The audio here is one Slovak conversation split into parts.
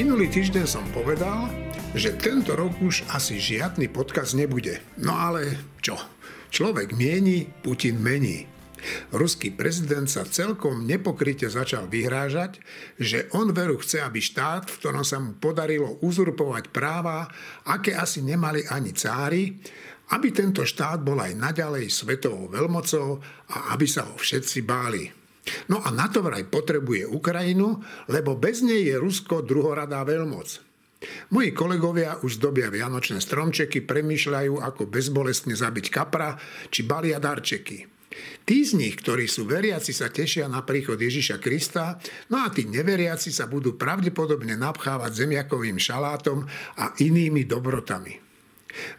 Minulý týždeň som povedal, že tento rok už asi žiadny podkaz nebude. No ale čo? Človek mieni, Putin mení. Ruský prezident sa celkom nepokryte začal vyhrážať, že on veru chce, aby štát, v ktorom sa mu podarilo uzurpovať práva, aké asi nemali ani cári, aby tento štát bol aj naďalej svetovou veľmocou a aby sa ho všetci báli. No a na to vraj potrebuje Ukrajinu, lebo bez nej je Rusko druhoradá veľmoc. Moji kolegovia už dobia vianočné stromčeky, premýšľajú, ako bezbolestne zabiť kapra, či balia darčeky. Tí z nich, ktorí sú veriaci, sa tešia na príchod Ježiša Krista, no a tí neveriaci sa budú pravdepodobne napchávať zemiakovým šalátom a inými dobrotami.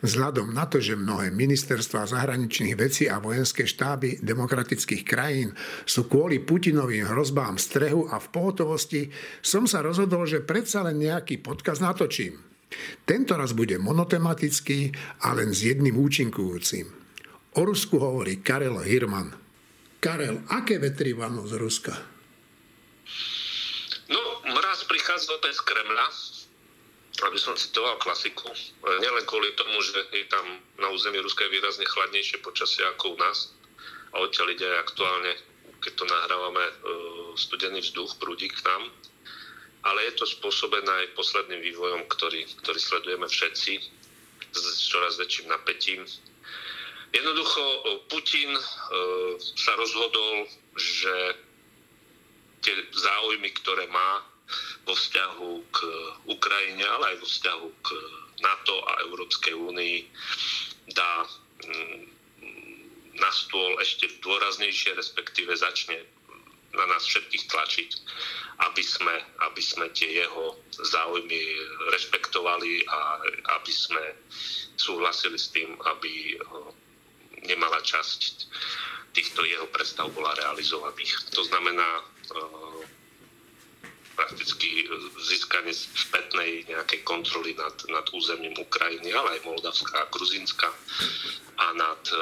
Vzhľadom na to, že mnohé ministerstva zahraničných vecí a vojenské štáby demokratických krajín sú kvôli Putinovým hrozbám strehu a v pohotovosti, som sa rozhodol, že predsa len nejaký podkaz natočím. Tento raz bude monotematický a len s jedným účinkujúcim. O Rusku hovorí Karel Hirman. Karel, aké vetry vanú z Ruska? No, mraz prichádza z Kremľa, aby som citoval klasiku. E, nielen kvôli tomu, že je tam na území Ruska výrazne chladnejšie počasie ako u nás. A odtiaľ ide aktuálne, keď to nahrávame, e, studený vzduch prúdi k nám. Ale je to spôsobené aj posledným vývojom, ktorý, ktorý sledujeme všetci s čoraz väčším napätím. Jednoducho e, Putin sa rozhodol, že tie záujmy, ktoré má vo vzťahu k Ukrajine, ale aj vo vzťahu k NATO a Európskej únii dá mm, na stôl ešte dôraznejšie, respektíve začne na nás všetkých tlačiť, aby sme, aby sme tie jeho záujmy rešpektovali a aby sme súhlasili s tým, aby nemala časť týchto jeho predstav bola realizovaných. To znamená, prakticky získanie spätnej nejakej kontroly nad, nad územím Ukrajiny, ale aj Moldavska a Gruzinska a nad e,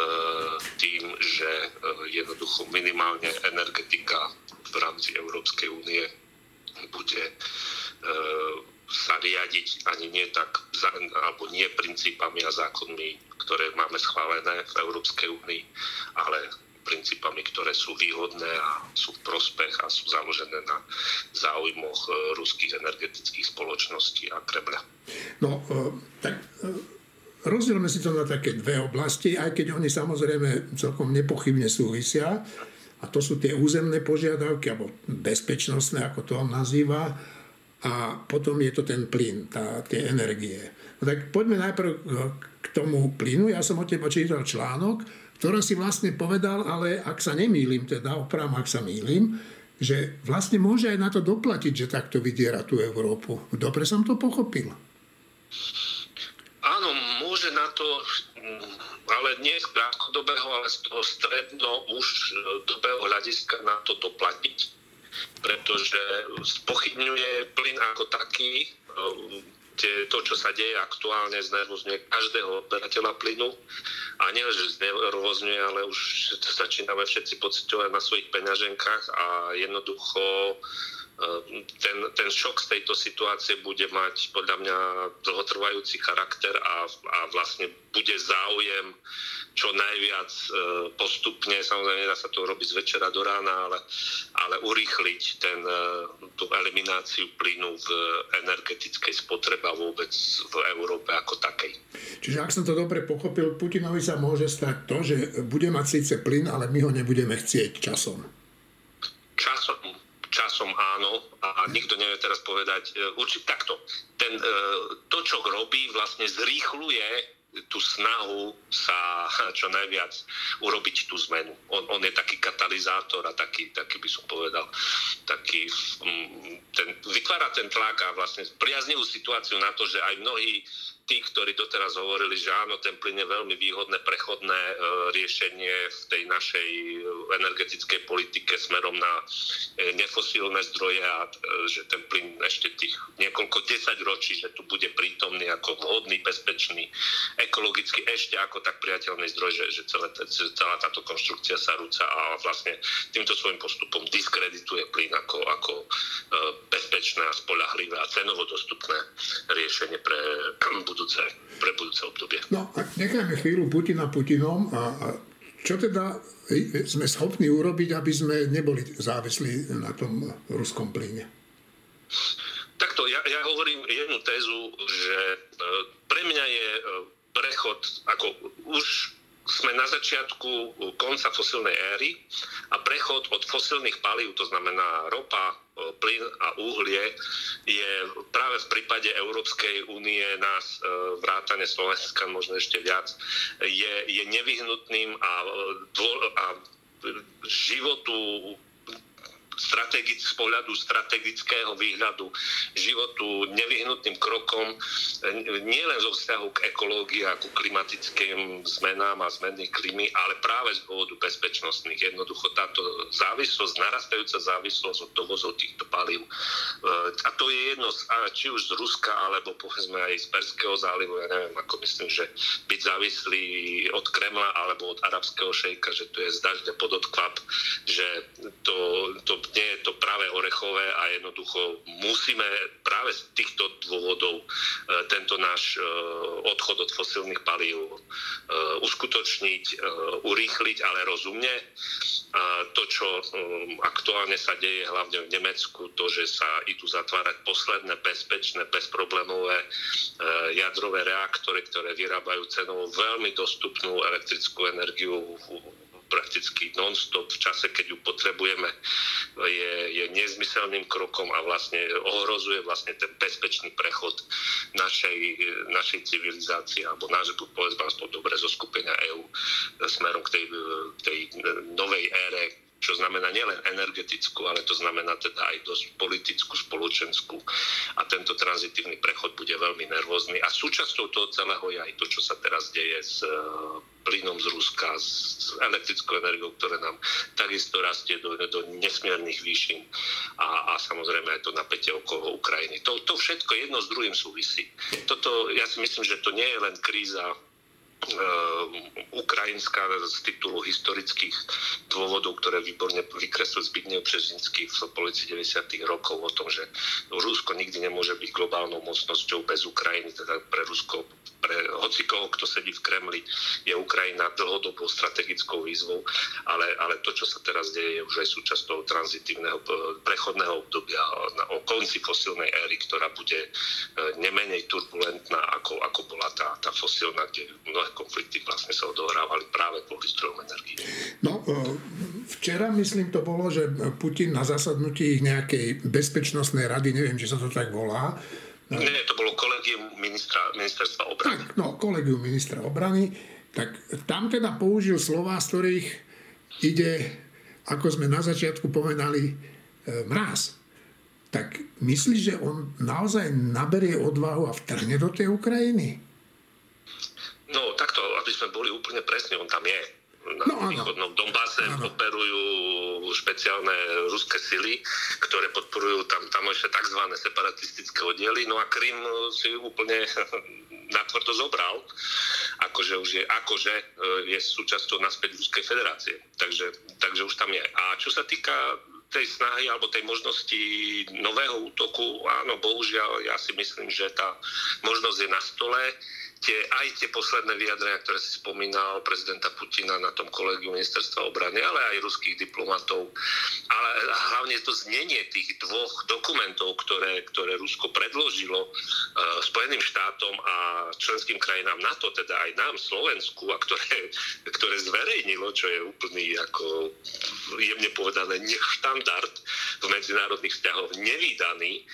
tým, že e, jednoducho minimálne energetika v rámci Európskej únie bude e, sa riadiť ani nie tak, alebo nie princípami a zákonmi, ktoré máme schválené v Európskej únii, ale princípami, ktoré sú výhodné a sú v prospech a sú založené na záujmoch e, ruských energetických spoločností a Kremľa. No, e, tak e, rozdielme si to na také dve oblasti, aj keď oni samozrejme celkom nepochybne súvisia. A to sú tie územné požiadavky, alebo bezpečnostné, ako to on nazýva. A potom je to ten plyn, tá, tie energie. No tak poďme najprv k tomu plynu. Ja som od teba čítal článok, ktorom si vlastne povedal, ale ak sa nemýlim, teda opravám, ak sa mýlim, že vlastne môže aj na to doplatiť, že takto vydiera tú Európu. Dobre som to pochopil. Áno, môže na to, ale nie z krátkodobého, ale z toho stredno už dobého hľadiska na to doplatiť, pretože spochybňuje plyn ako taký, tie, to, čo sa deje aktuálne, znervozňuje každého odberateľa plynu. A nie, že znervozňuje, ale už začíname všetci pocitovať na svojich peňaženkách a jednoducho Ehm, ten, ten šok z tejto situácie bude mať podľa mňa dlhotrvajúci charakter a, a vlastne bude záujem čo najviac ehm, postupne, samozrejme nedá sa to robiť z večera do rána, ale, ale urýchliť ten, ehm, tú elimináciu plynu v energetickej spotrebe a vôbec v Európe ako takej. Čiže ak som to dobre pochopil, Putinovi sa môže stať to, že bude mať síce plyn, ale my ho nebudeme chcieť časom. Časom časom áno a nikto nevie teraz povedať, e, určite takto. Ten, e, to, čo robí, vlastne zrýchluje tú snahu sa čo najviac urobiť tú zmenu. On, on je taký katalizátor a taký, taký by som povedal, taký, mm, ten, vytvára ten tlak a vlastne priaznivú situáciu na to, že aj mnohí tí, ktorí doteraz hovorili, že áno, ten plyn je veľmi výhodné prechodné e, riešenie v tej našej energetickej politike smerom na e, nefosílne zdroje a e, že ten plyn ešte tých niekoľko desať ročí, že tu bude prítomný ako vhodný, bezpečný, ekologicky ešte ako tak priateľný zdroj, že, že celé, celá táto konštrukcia sa rúca a vlastne týmto svojím postupom diskredituje plyn ako, ako bezpečné a spolahlivé a cenovo dostupné riešenie pre budúce, pre budúce obdobie. No a nechajme chvíľu Putina Putinom a, a čo teda sme schopní urobiť, aby sme neboli závislí na tom ruskom plyne? Takto, ja, ja hovorím jednu tézu, že e, pre mňa je e, prechod, ako už sme na začiatku konca fosilnej éry a prechod od fosilných palív, to znamená ropa, plyn a uhlie, je práve v prípade Európskej únie nás e, vrátane Slovenska, možno ešte viac, je, je nevyhnutným a, a životu strategic, z pohľadu strategického výhľadu životu nevyhnutným krokom nielen zo vzťahu k ekológii a ku klimatickým zmenám a zmeny klímy, ale práve z dôvodu bezpečnostných. Jednoducho táto závislosť, narastajúca závislosť od dovozov týchto palív. E, a to je jedno, či už z Ruska, alebo povedzme aj z Perského zálivu, ja neviem, ako myslím, že byť závislý od Kremla alebo od arabského šejka, že to je z dažďa pod že to, to nie je to práve orechové a jednoducho musíme práve z týchto dôvodov e, tento náš e, odchod od fosílnych palív e, uskutočniť, urýchliť, ale rozumne. A to, čo aktuálne sa deje hlavne v Nemecku, to, že sa idú zatvárať posledné bezpečné, bezproblémové jadrové reaktory, ktoré vyrábajú cenovo veľmi dostupnú elektrickú energiu prakticky non-stop v čase, keď ju potrebujeme, je, je nezmyselným krokom a vlastne ohrozuje vlastne ten bezpečný prechod našej, našej civilizácie alebo nášho, povedzme aspoň dobre, zo skupenia EÚ smerom k tej, tej novej ére čo znamená nielen energetickú, ale to znamená teda aj dosť politickú, spoločenskú. A tento tranzitívny prechod bude veľmi nervózny. A súčasťou toho celého je aj to, čo sa teraz deje s e, plynom z Ruska, s elektrickou energiou, ktoré nám takisto rastie do, do nesmiernych výšin a, a samozrejme aj to napätie okolo Ukrajiny. To, to všetko jedno s druhým súvisí. Toto, ja si myslím, že to nie je len kríza ukrajinská z titulu historických dôvodov, ktoré výborne vykreslil Zbigniew Březinský v polici 90. rokov o tom, že Rusko nikdy nemôže byť globálnou mocnosťou bez Ukrajiny, teda pre Rusko pre hoci koho, kto sedí v Kremli, je Ukrajina dlhodobou strategickou výzvou, ale, ale to, čo sa teraz deje, je už aj súčasťou tranzitívneho prechodného obdobia o konci fosilnej éry, ktorá bude e, nemenej turbulentná, ako, ako bola tá, tá fosilná, kde mnohé konflikty vlastne sa odohrávali práve kvôli zdrojom energie. No, e, včera myslím to bolo, že Putin na zasadnutí nejakej bezpečnostnej rady, neviem, či sa to tak volá, No. Nie, to bolo kolegium ministra, ministerstva obrany. Tak, no, kolegium ministra obrany. Tak tam teda použil slova, z ktorých ide, ako sme na začiatku povedali, e, mráz. Tak myslíš, že on naozaj naberie odvahu a vtrhne do tej Ukrajiny? No takto, aby sme boli úplne presní, on tam je na no, východnom Donbase operujú špeciálne ruské sily, ktoré podporujú tam tamojšie tzv. separatistické oddiely. No a Krym si úplne natvrdo zobral, akože už je, akože e, je súčasťou naspäť Ruskej federácie. Takže, takže už tam je. A čo sa týka tej snahy alebo tej možnosti nového útoku, áno, bohužiaľ, ja si myslím, že tá možnosť je na stole. Tie, aj tie posledné vyjadrenia, ktoré si spomínal prezidenta Putina na tom kolegiu ministerstva obrany, ale aj ruských diplomatov, ale hlavne to znenie tých dvoch dokumentov, ktoré, ktoré Rusko predložilo uh, Spojeným štátom a členským krajinám NATO, teda aj nám, Slovensku, a ktoré, ktoré zverejnilo, čo je úplný ako jemne povedané nech štandard v medzinárodných vzťahoch nevydaný,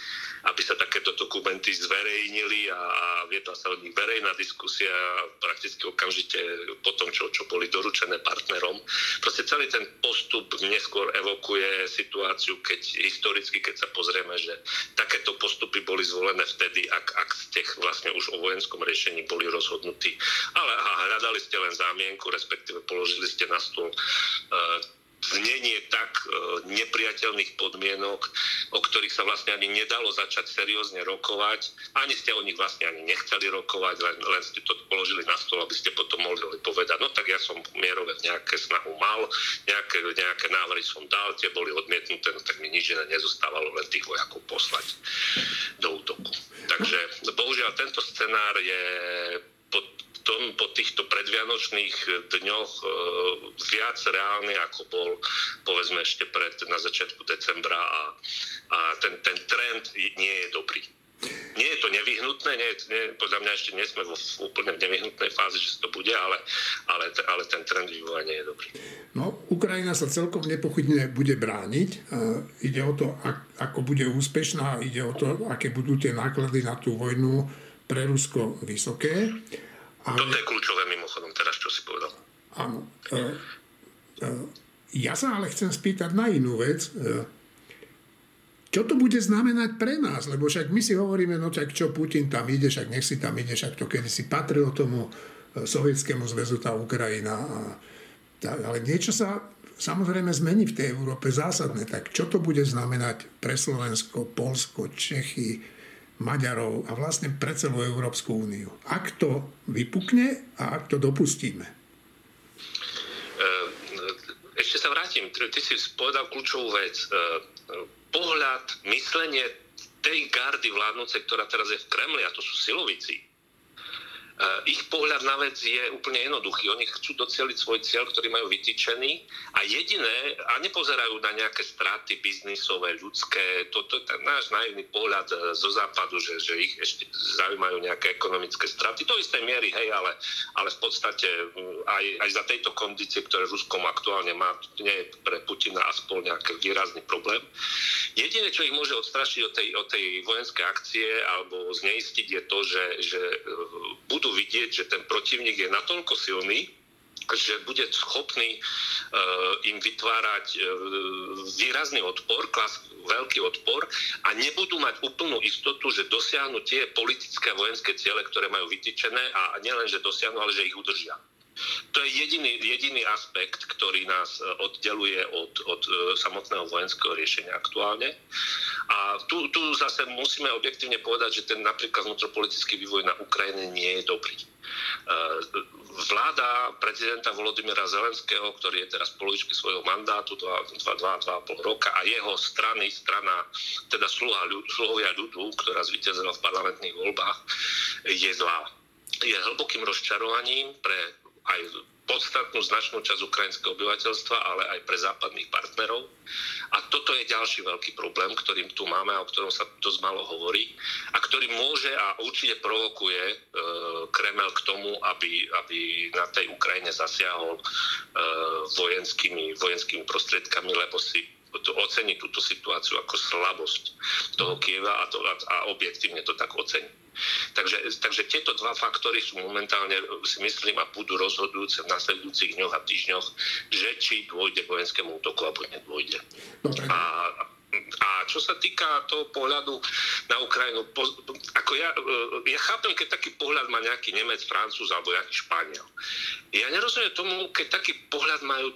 aby sa takéto dokumenty zverejnili a, a viedla sa od nich verejná diskusia prakticky okamžite po tom, čo, čo boli doručené partnerom. Proste celý ten postup neskôr evokuje situáciu, keď historicky, keď sa pozrieme, že takéto postupy boli zvolené vtedy, ak, ak ste vlastne už o vojenskom riešení boli rozhodnutí. Ale hľadali ste len zámienku, respektíve položili ste na stôl uh, znenie tak e, nepriateľných podmienok, o ktorých sa vlastne ani nedalo začať seriózne rokovať. Ani ste o nich vlastne ani nechceli rokovať, len, len ste to položili na stôl, aby ste potom mohli povedať, no tak ja som mierové nejaké snahu mal, nejaké, nejaké návrhy som dal, tie boli odmietnuté, no tak mi nič iné nezostávalo, len tých vojakov poslať do útoku. Takže bohužiaľ tento scenár je pod tom, po týchto predvianočných dňoch e, viac reálny, ako bol povedzme ešte pred, na začiatku decembra a, a ten, ten trend nie je dobrý. Nie je to nevyhnutné, nie, nie, podľa mňa ešte nie sme vo úplne v nevyhnutnej fáze, že to bude, ale, ale, ale ten trend vývoja nie je dobrý. No, Ukrajina sa celkom nepochybne bude brániť. Uh, ide o to, ak, ako bude úspešná, ide o to, aké budú tie náklady na tú vojnu pre Rusko vysoké. Ale... Toto je kľúčové mimochodom teraz, čo si povedal. Áno. E, e, ja sa ale chcem spýtať na inú vec. E, čo to bude znamenať pre nás? Lebo však my si hovoríme, no tak čo Putin tam ide, však nech si tam ide, však to kedy si patrilo tomu sovietskému zväzu tá Ukrajina. A, tá, ale niečo sa samozrejme zmení v tej Európe zásadné. Tak čo to bude znamenať pre Slovensko, Polsko, Čechy, Maďarov a vlastne pre celú Európsku úniu. Ak to vypukne a ak to dopustíme. Ehm, ešte sa vrátim. Ty si povedal kľúčovú vec. Ehm, pohľad, myslenie tej gardy vládnoce, ktorá teraz je v Kremli, a to sú silovici, ich pohľad na vec je úplne jednoduchý. Oni chcú docieliť svoj cieľ, ktorý majú vytýčený a jediné, a nepozerajú na nejaké straty biznisové, ľudské, toto je ten náš naivný pohľad eh, zo západu, že, že ich ešte zaujímajú nejaké ekonomické straty. Do istej miery, hej, ale, ale v podstate mm, aj, aj za tejto kondície, ktoré Ruskom aktuálne má, nie je pre Putina aspoň nejaký výrazný problém. Jediné, čo ich môže odstrašiť od tej, od tej vojenskej akcie alebo zneistiť je to, že, že eh, budú budú vidieť, že ten protivník je natoľko silný, že bude schopný uh, im vytvárať uh, výrazný odpor, klas, veľký odpor a nebudú mať úplnú istotu, že dosiahnu tie politické a vojenské ciele, ktoré majú vytýčené a nielen, že dosiahnu, ale že ich udržia. To je jediný, jediný aspekt, ktorý nás e, oddeluje od, od e, samotného vojenského riešenia aktuálne. A tu, tu zase musíme objektívne povedať, že ten napríklad vnútropolitický vývoj na Ukrajine nie je dobrý. E, vláda prezidenta Volodymyra Zelenského, ktorý je teraz v svojho mandátu, 2,5 roka, a jeho strany, strana, teda sluha, sluhovia ľudu, ktorá zvítezila v parlamentných voľbách, je zlá. Je hlbokým rozčarovaním pre aj podstatnú značnú časť ukrajinského obyvateľstva, ale aj pre západných partnerov. A toto je ďalší veľký problém, ktorým tu máme a o ktorom sa dosť málo hovorí a ktorý môže a určite provokuje e, Kremel k tomu, aby, aby na tej Ukrajine zasiahol e, vojenskými, vojenskými prostriedkami, lebo si ocení túto situáciu ako slabosť toho Kieva a, to, a, objektívne to tak ocení. Takže, takže tieto dva faktory sú momentálne, si myslím, a budú rozhodujúce v nasledujúcich dňoch a týždňoch, že či dôjde k vojenskému útoku alebo nedôjde. No, a, a čo sa týka toho pohľadu na Ukrajinu, po, ako ja, e, ja chápem, keď taký pohľad má nejaký Nemec, Francúz alebo nejaký Španiel. Ja nerozumiem tomu, keď taký pohľad majú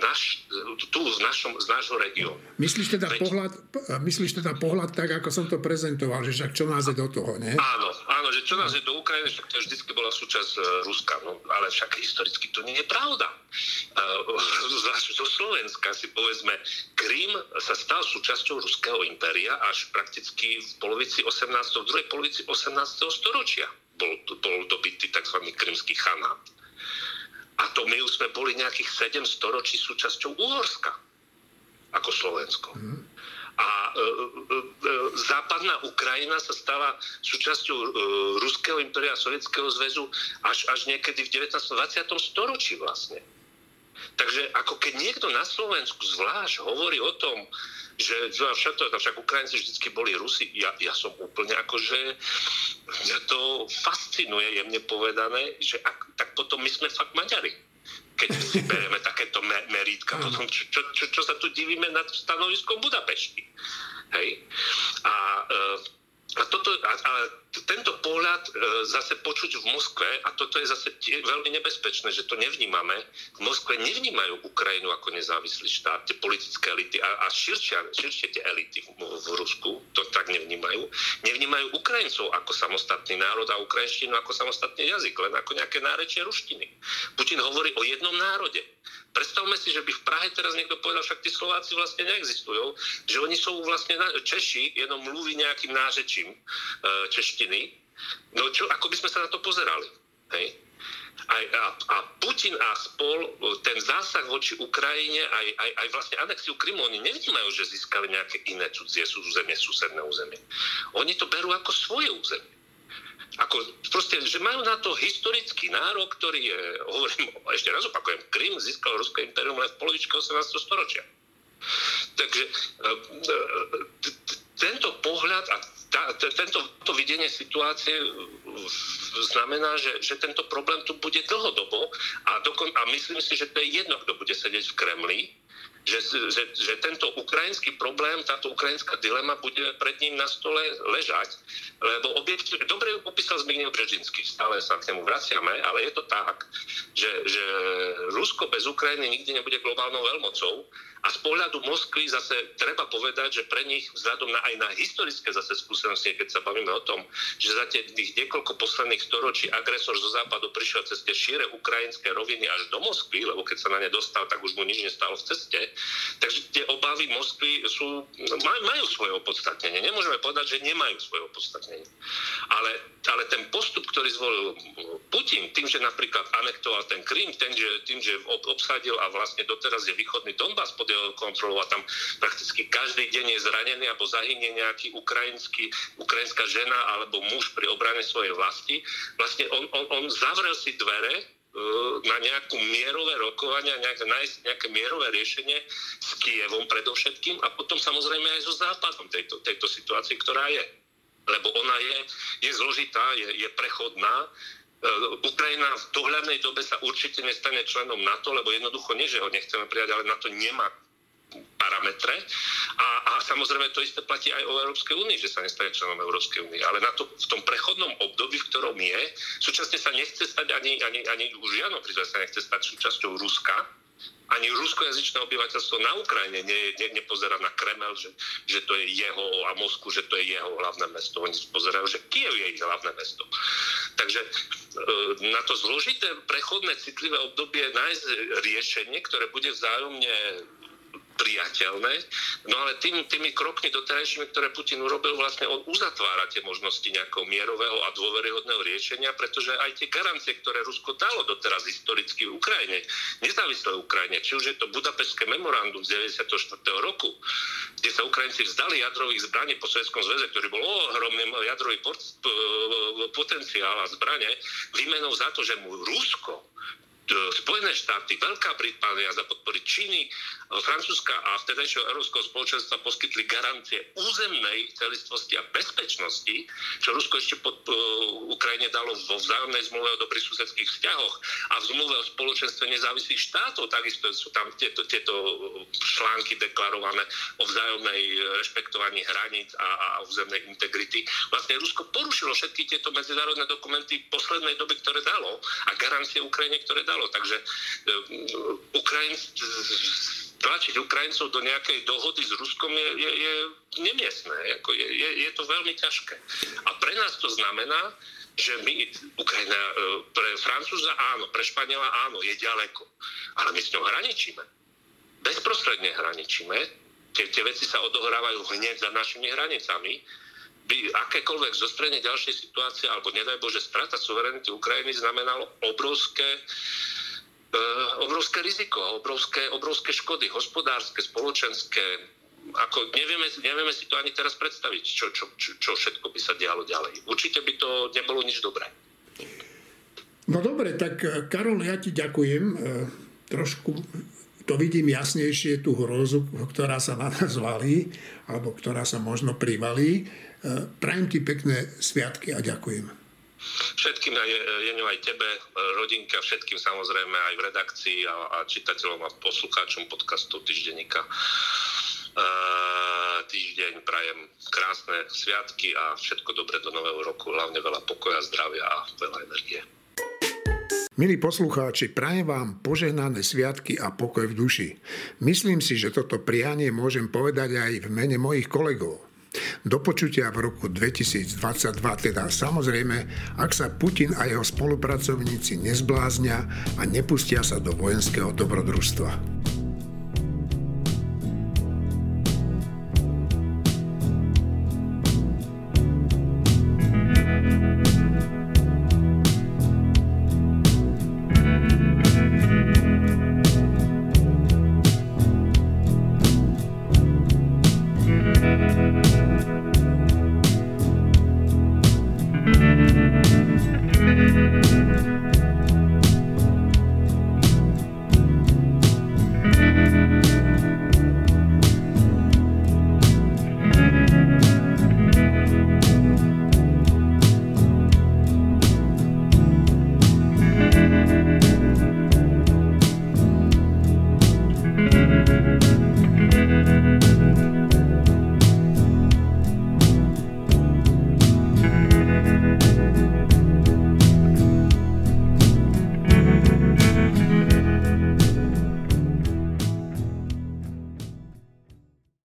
naš, tu z, našom, z nášho regiónu. Myslíš teda, Veď... pohľad, myslíš teda pohľad tak, ako som to prezentoval, že však čo nás je do toho, nie? Áno, áno, že čo nás je do Ukrajiny, však to vždy bola súčasť uh, Ruska, no, ale však historicky to nie je pravda. Uh, zo Slovenska si povedzme, Krym sa stal súčasťou Ruského impéria až prakticky v polovici 18. v druhej polovici 18. storočia bol, bol dobytý tzv. krymský chanát. A to my už sme boli nejakých 7 storočí súčasťou Uhorska ako Slovensko. Mm. A e, e, e, západná Ukrajina sa stala súčasťou e, Ruského impéria a Sovietskeho zväzu až, až niekedy v 19. 20. storočí vlastne. Takže ako keď niekto na Slovensku zvlášť hovorí o tom, že však, to, však Ukrajinci vždycky boli Rusi, ja, ja som úplne akože, mňa to fascinuje, jemne povedané, že ak, tak potom my sme fakt Maďari keď si berieme takéto merítka, potom čo, čo, čo, čo sa tu divíme nad stanoviskom Budapešti. Hej? A e, a, toto, a, a tento pohľad e, zase počuť v Moskve, a toto je zase tie, veľmi nebezpečné, že to nevnímame, v Moskve nevnímajú Ukrajinu ako nezávislý štát, tie politické elity a, a širšia, širšie tie elity v, v Rusku to tak nevnímajú. Nevnímajú Ukrajincov ako samostatný národ a ukrajinštinu ako samostatný jazyk, len ako nejaké nárečie ruštiny. Putin hovorí o jednom národe. Predstavme si, že by v Prahe teraz niekto povedal, však tí Slováci vlastne neexistujú, že oni sú vlastne Češi, jenom mluví nejakým nářečím e, češtiny. No čo, ako by sme sa na to pozerali? Hej? Aj, a, a Putin a spol, ten zásah voči Ukrajine, aj, aj, aj vlastne anexiu Krymu, oni nevnímajú, že získali nejaké iné cudzie územie, susedné územie. Oni to berú ako svoje územie. Ako, proste, že majú na to historický nárok, ktorý je, hovorím, ešte raz opakujem, Krym získal Ruské imperium len v polovičke 18. storočia. Takže e, e, tento pohľad a tá, tento to videnie situácie znamená, že, že tento problém tu bude dlhodobo a, dokon, a myslím si, že to je jedno, kto bude sedieť v Kremli, že, že, že tento ukrajinský problém, táto ukrajinská dilema bude pred ním na stole ležať, lebo objektívne, dobre ju popísal Zbigniew Brežinský, stále sa k nemu vraciame, ale je to tak, že, že Rusko bez Ukrajiny nikdy nebude globálnou veľmocou a z pohľadu Moskvy zase treba povedať, že pre nich vzhľadom na, aj na historické zase skúsenosti, keď sa bavíme o tom, že za tých niekoľko posledných storočí agresor zo západu prišiel cez tie šíre ukrajinské roviny až do Moskvy, lebo keď sa na ne dostal, tak už mu nič nestalo v ceste. Takže tie obavy Moskvy sú, maj, majú svoje opodstatnenie. Nemôžeme povedať, že nemajú svoje opodstatnenie. Ale, ale ten postup, ktorý zvolil Putin, tým, že napríklad anektoval ten Krym, tým, že obsadil a vlastne doteraz je východný Donbass pod jeho kontrolou a tam prakticky každý deň je zranený alebo zahynie nejaký ukrajinský, ukrajinská žena alebo muž pri obrane svojej vlasti. Vlastne on, on, on zavrel si dvere na nejakú mierové rokovania, nejaké, nájsť nejaké mierové riešenie s Kievom predovšetkým a potom samozrejme aj so západom tejto, tejto situácii, ktorá je. Lebo ona je, je zložitá, je, je prechodná, E, Ukrajina v dohľadnej dobe sa určite nestane členom NATO, lebo jednoducho nie, že ho nechceme prijať, ale NATO nemá parametre. A, a samozrejme to isté platí aj o Európskej únii, že sa nestane členom Európskej únie. Ale na to, v tom prechodnom období, v ktorom je, súčasne sa nechce stať ani, ani, ani už Jano sa nechce stať súčasťou Ruska, ani ruskojazyčné obyvateľstvo na Ukrajine ne, ne, nepozerá na Kremel, že, že to je jeho a Moskvu, že to je jeho hlavné mesto. Oni pozerajú, že Kiev je ich hlavné mesto. Takže e, na to zložité prechodné citlivé obdobie nájsť riešenie, ktoré bude vzájomne priateľné. No ale tým, tými krokmi doterajšími, ktoré Putin urobil, vlastne on uzatvára tie možnosti nejakého mierového a dôveryhodného riešenia, pretože aj tie garancie, ktoré Rusko dalo doteraz historicky v Ukrajine, nezávislé Ukrajine, či už je to Budapešské memorandum z 94. roku, kde sa Ukrajinci vzdali jadrových zbraní po Sovjetskom zväze, ktorý bol ohromný jadrový potenciál a zbranie, výmenou za to, že mu Rusko Spojené štáty, Veľká Británia za podpory Číny, Francúzska a vtedajšieho Európskeho spoločenstva poskytli garancie územnej celistvosti a bezpečnosti, čo Rusko ešte pod uh, Ukrajine dalo vo vzájomnej zmluve o dobrých susedských vzťahoch a v zmluve o spoločenstve nezávislých štátov. Takisto sú tam tieto, tieto články deklarované o vzájomnej rešpektovaní hraníc a, a územnej integrity. Vlastne Rusko porušilo všetky tieto medzinárodné dokumenty poslednej doby, ktoré dalo a garancie Ukrajine, ktoré dalo stalo. Takže eh, Ukrajin, tlačiť Ukrajincov do nejakej dohody s Ruskom je, je, je nemiestné. Ako je, je, je to veľmi ťažké. A pre nás to znamená, že my, Ukrajina, eh, pre Francúza áno, pre Španiela áno, je ďaleko. Ale my s ňou hraničíme. Bezprostredne hraničíme. Tie, tie veci sa odohrávajú hneď za našimi hranicami by akékoľvek zostrenie ďalšej situácie, alebo nedaj Bože, strata suverenity Ukrajiny znamenalo obrovské uh, obrovské riziko, obrovské, obrovské škody, hospodárske, spoločenské, ako nevieme, nevieme si to ani teraz predstaviť, čo, čo, čo, čo všetko by sa dialo ďalej. Určite by to nebolo nič dobré. No dobre, tak Karol, ja ti ďakujem. trošku to vidím jasnejšie, tú hrozu, ktorá sa na nás valí, alebo ktorá sa možno privalí. E, prajem ti pekné sviatky a ďakujem. Všetkým aj Jeňu, aj tebe, rodinke a všetkým samozrejme aj v redakcii a, a čitateľom a poslucháčom podcastu Týždenníka. Uh, týždeň prajem krásne sviatky a všetko dobré do nového roku, hlavne veľa pokoja, zdravia a veľa energie. Milí poslucháči, prajem vám požehnané sviatky a pokoj v duši. Myslím si, že toto prianie môžem povedať aj v mene mojich kolegov. Do počutia v roku 2022, teda samozrejme, ak sa Putin a jeho spolupracovníci nezbláznia a nepustia sa do vojenského dobrodružstva.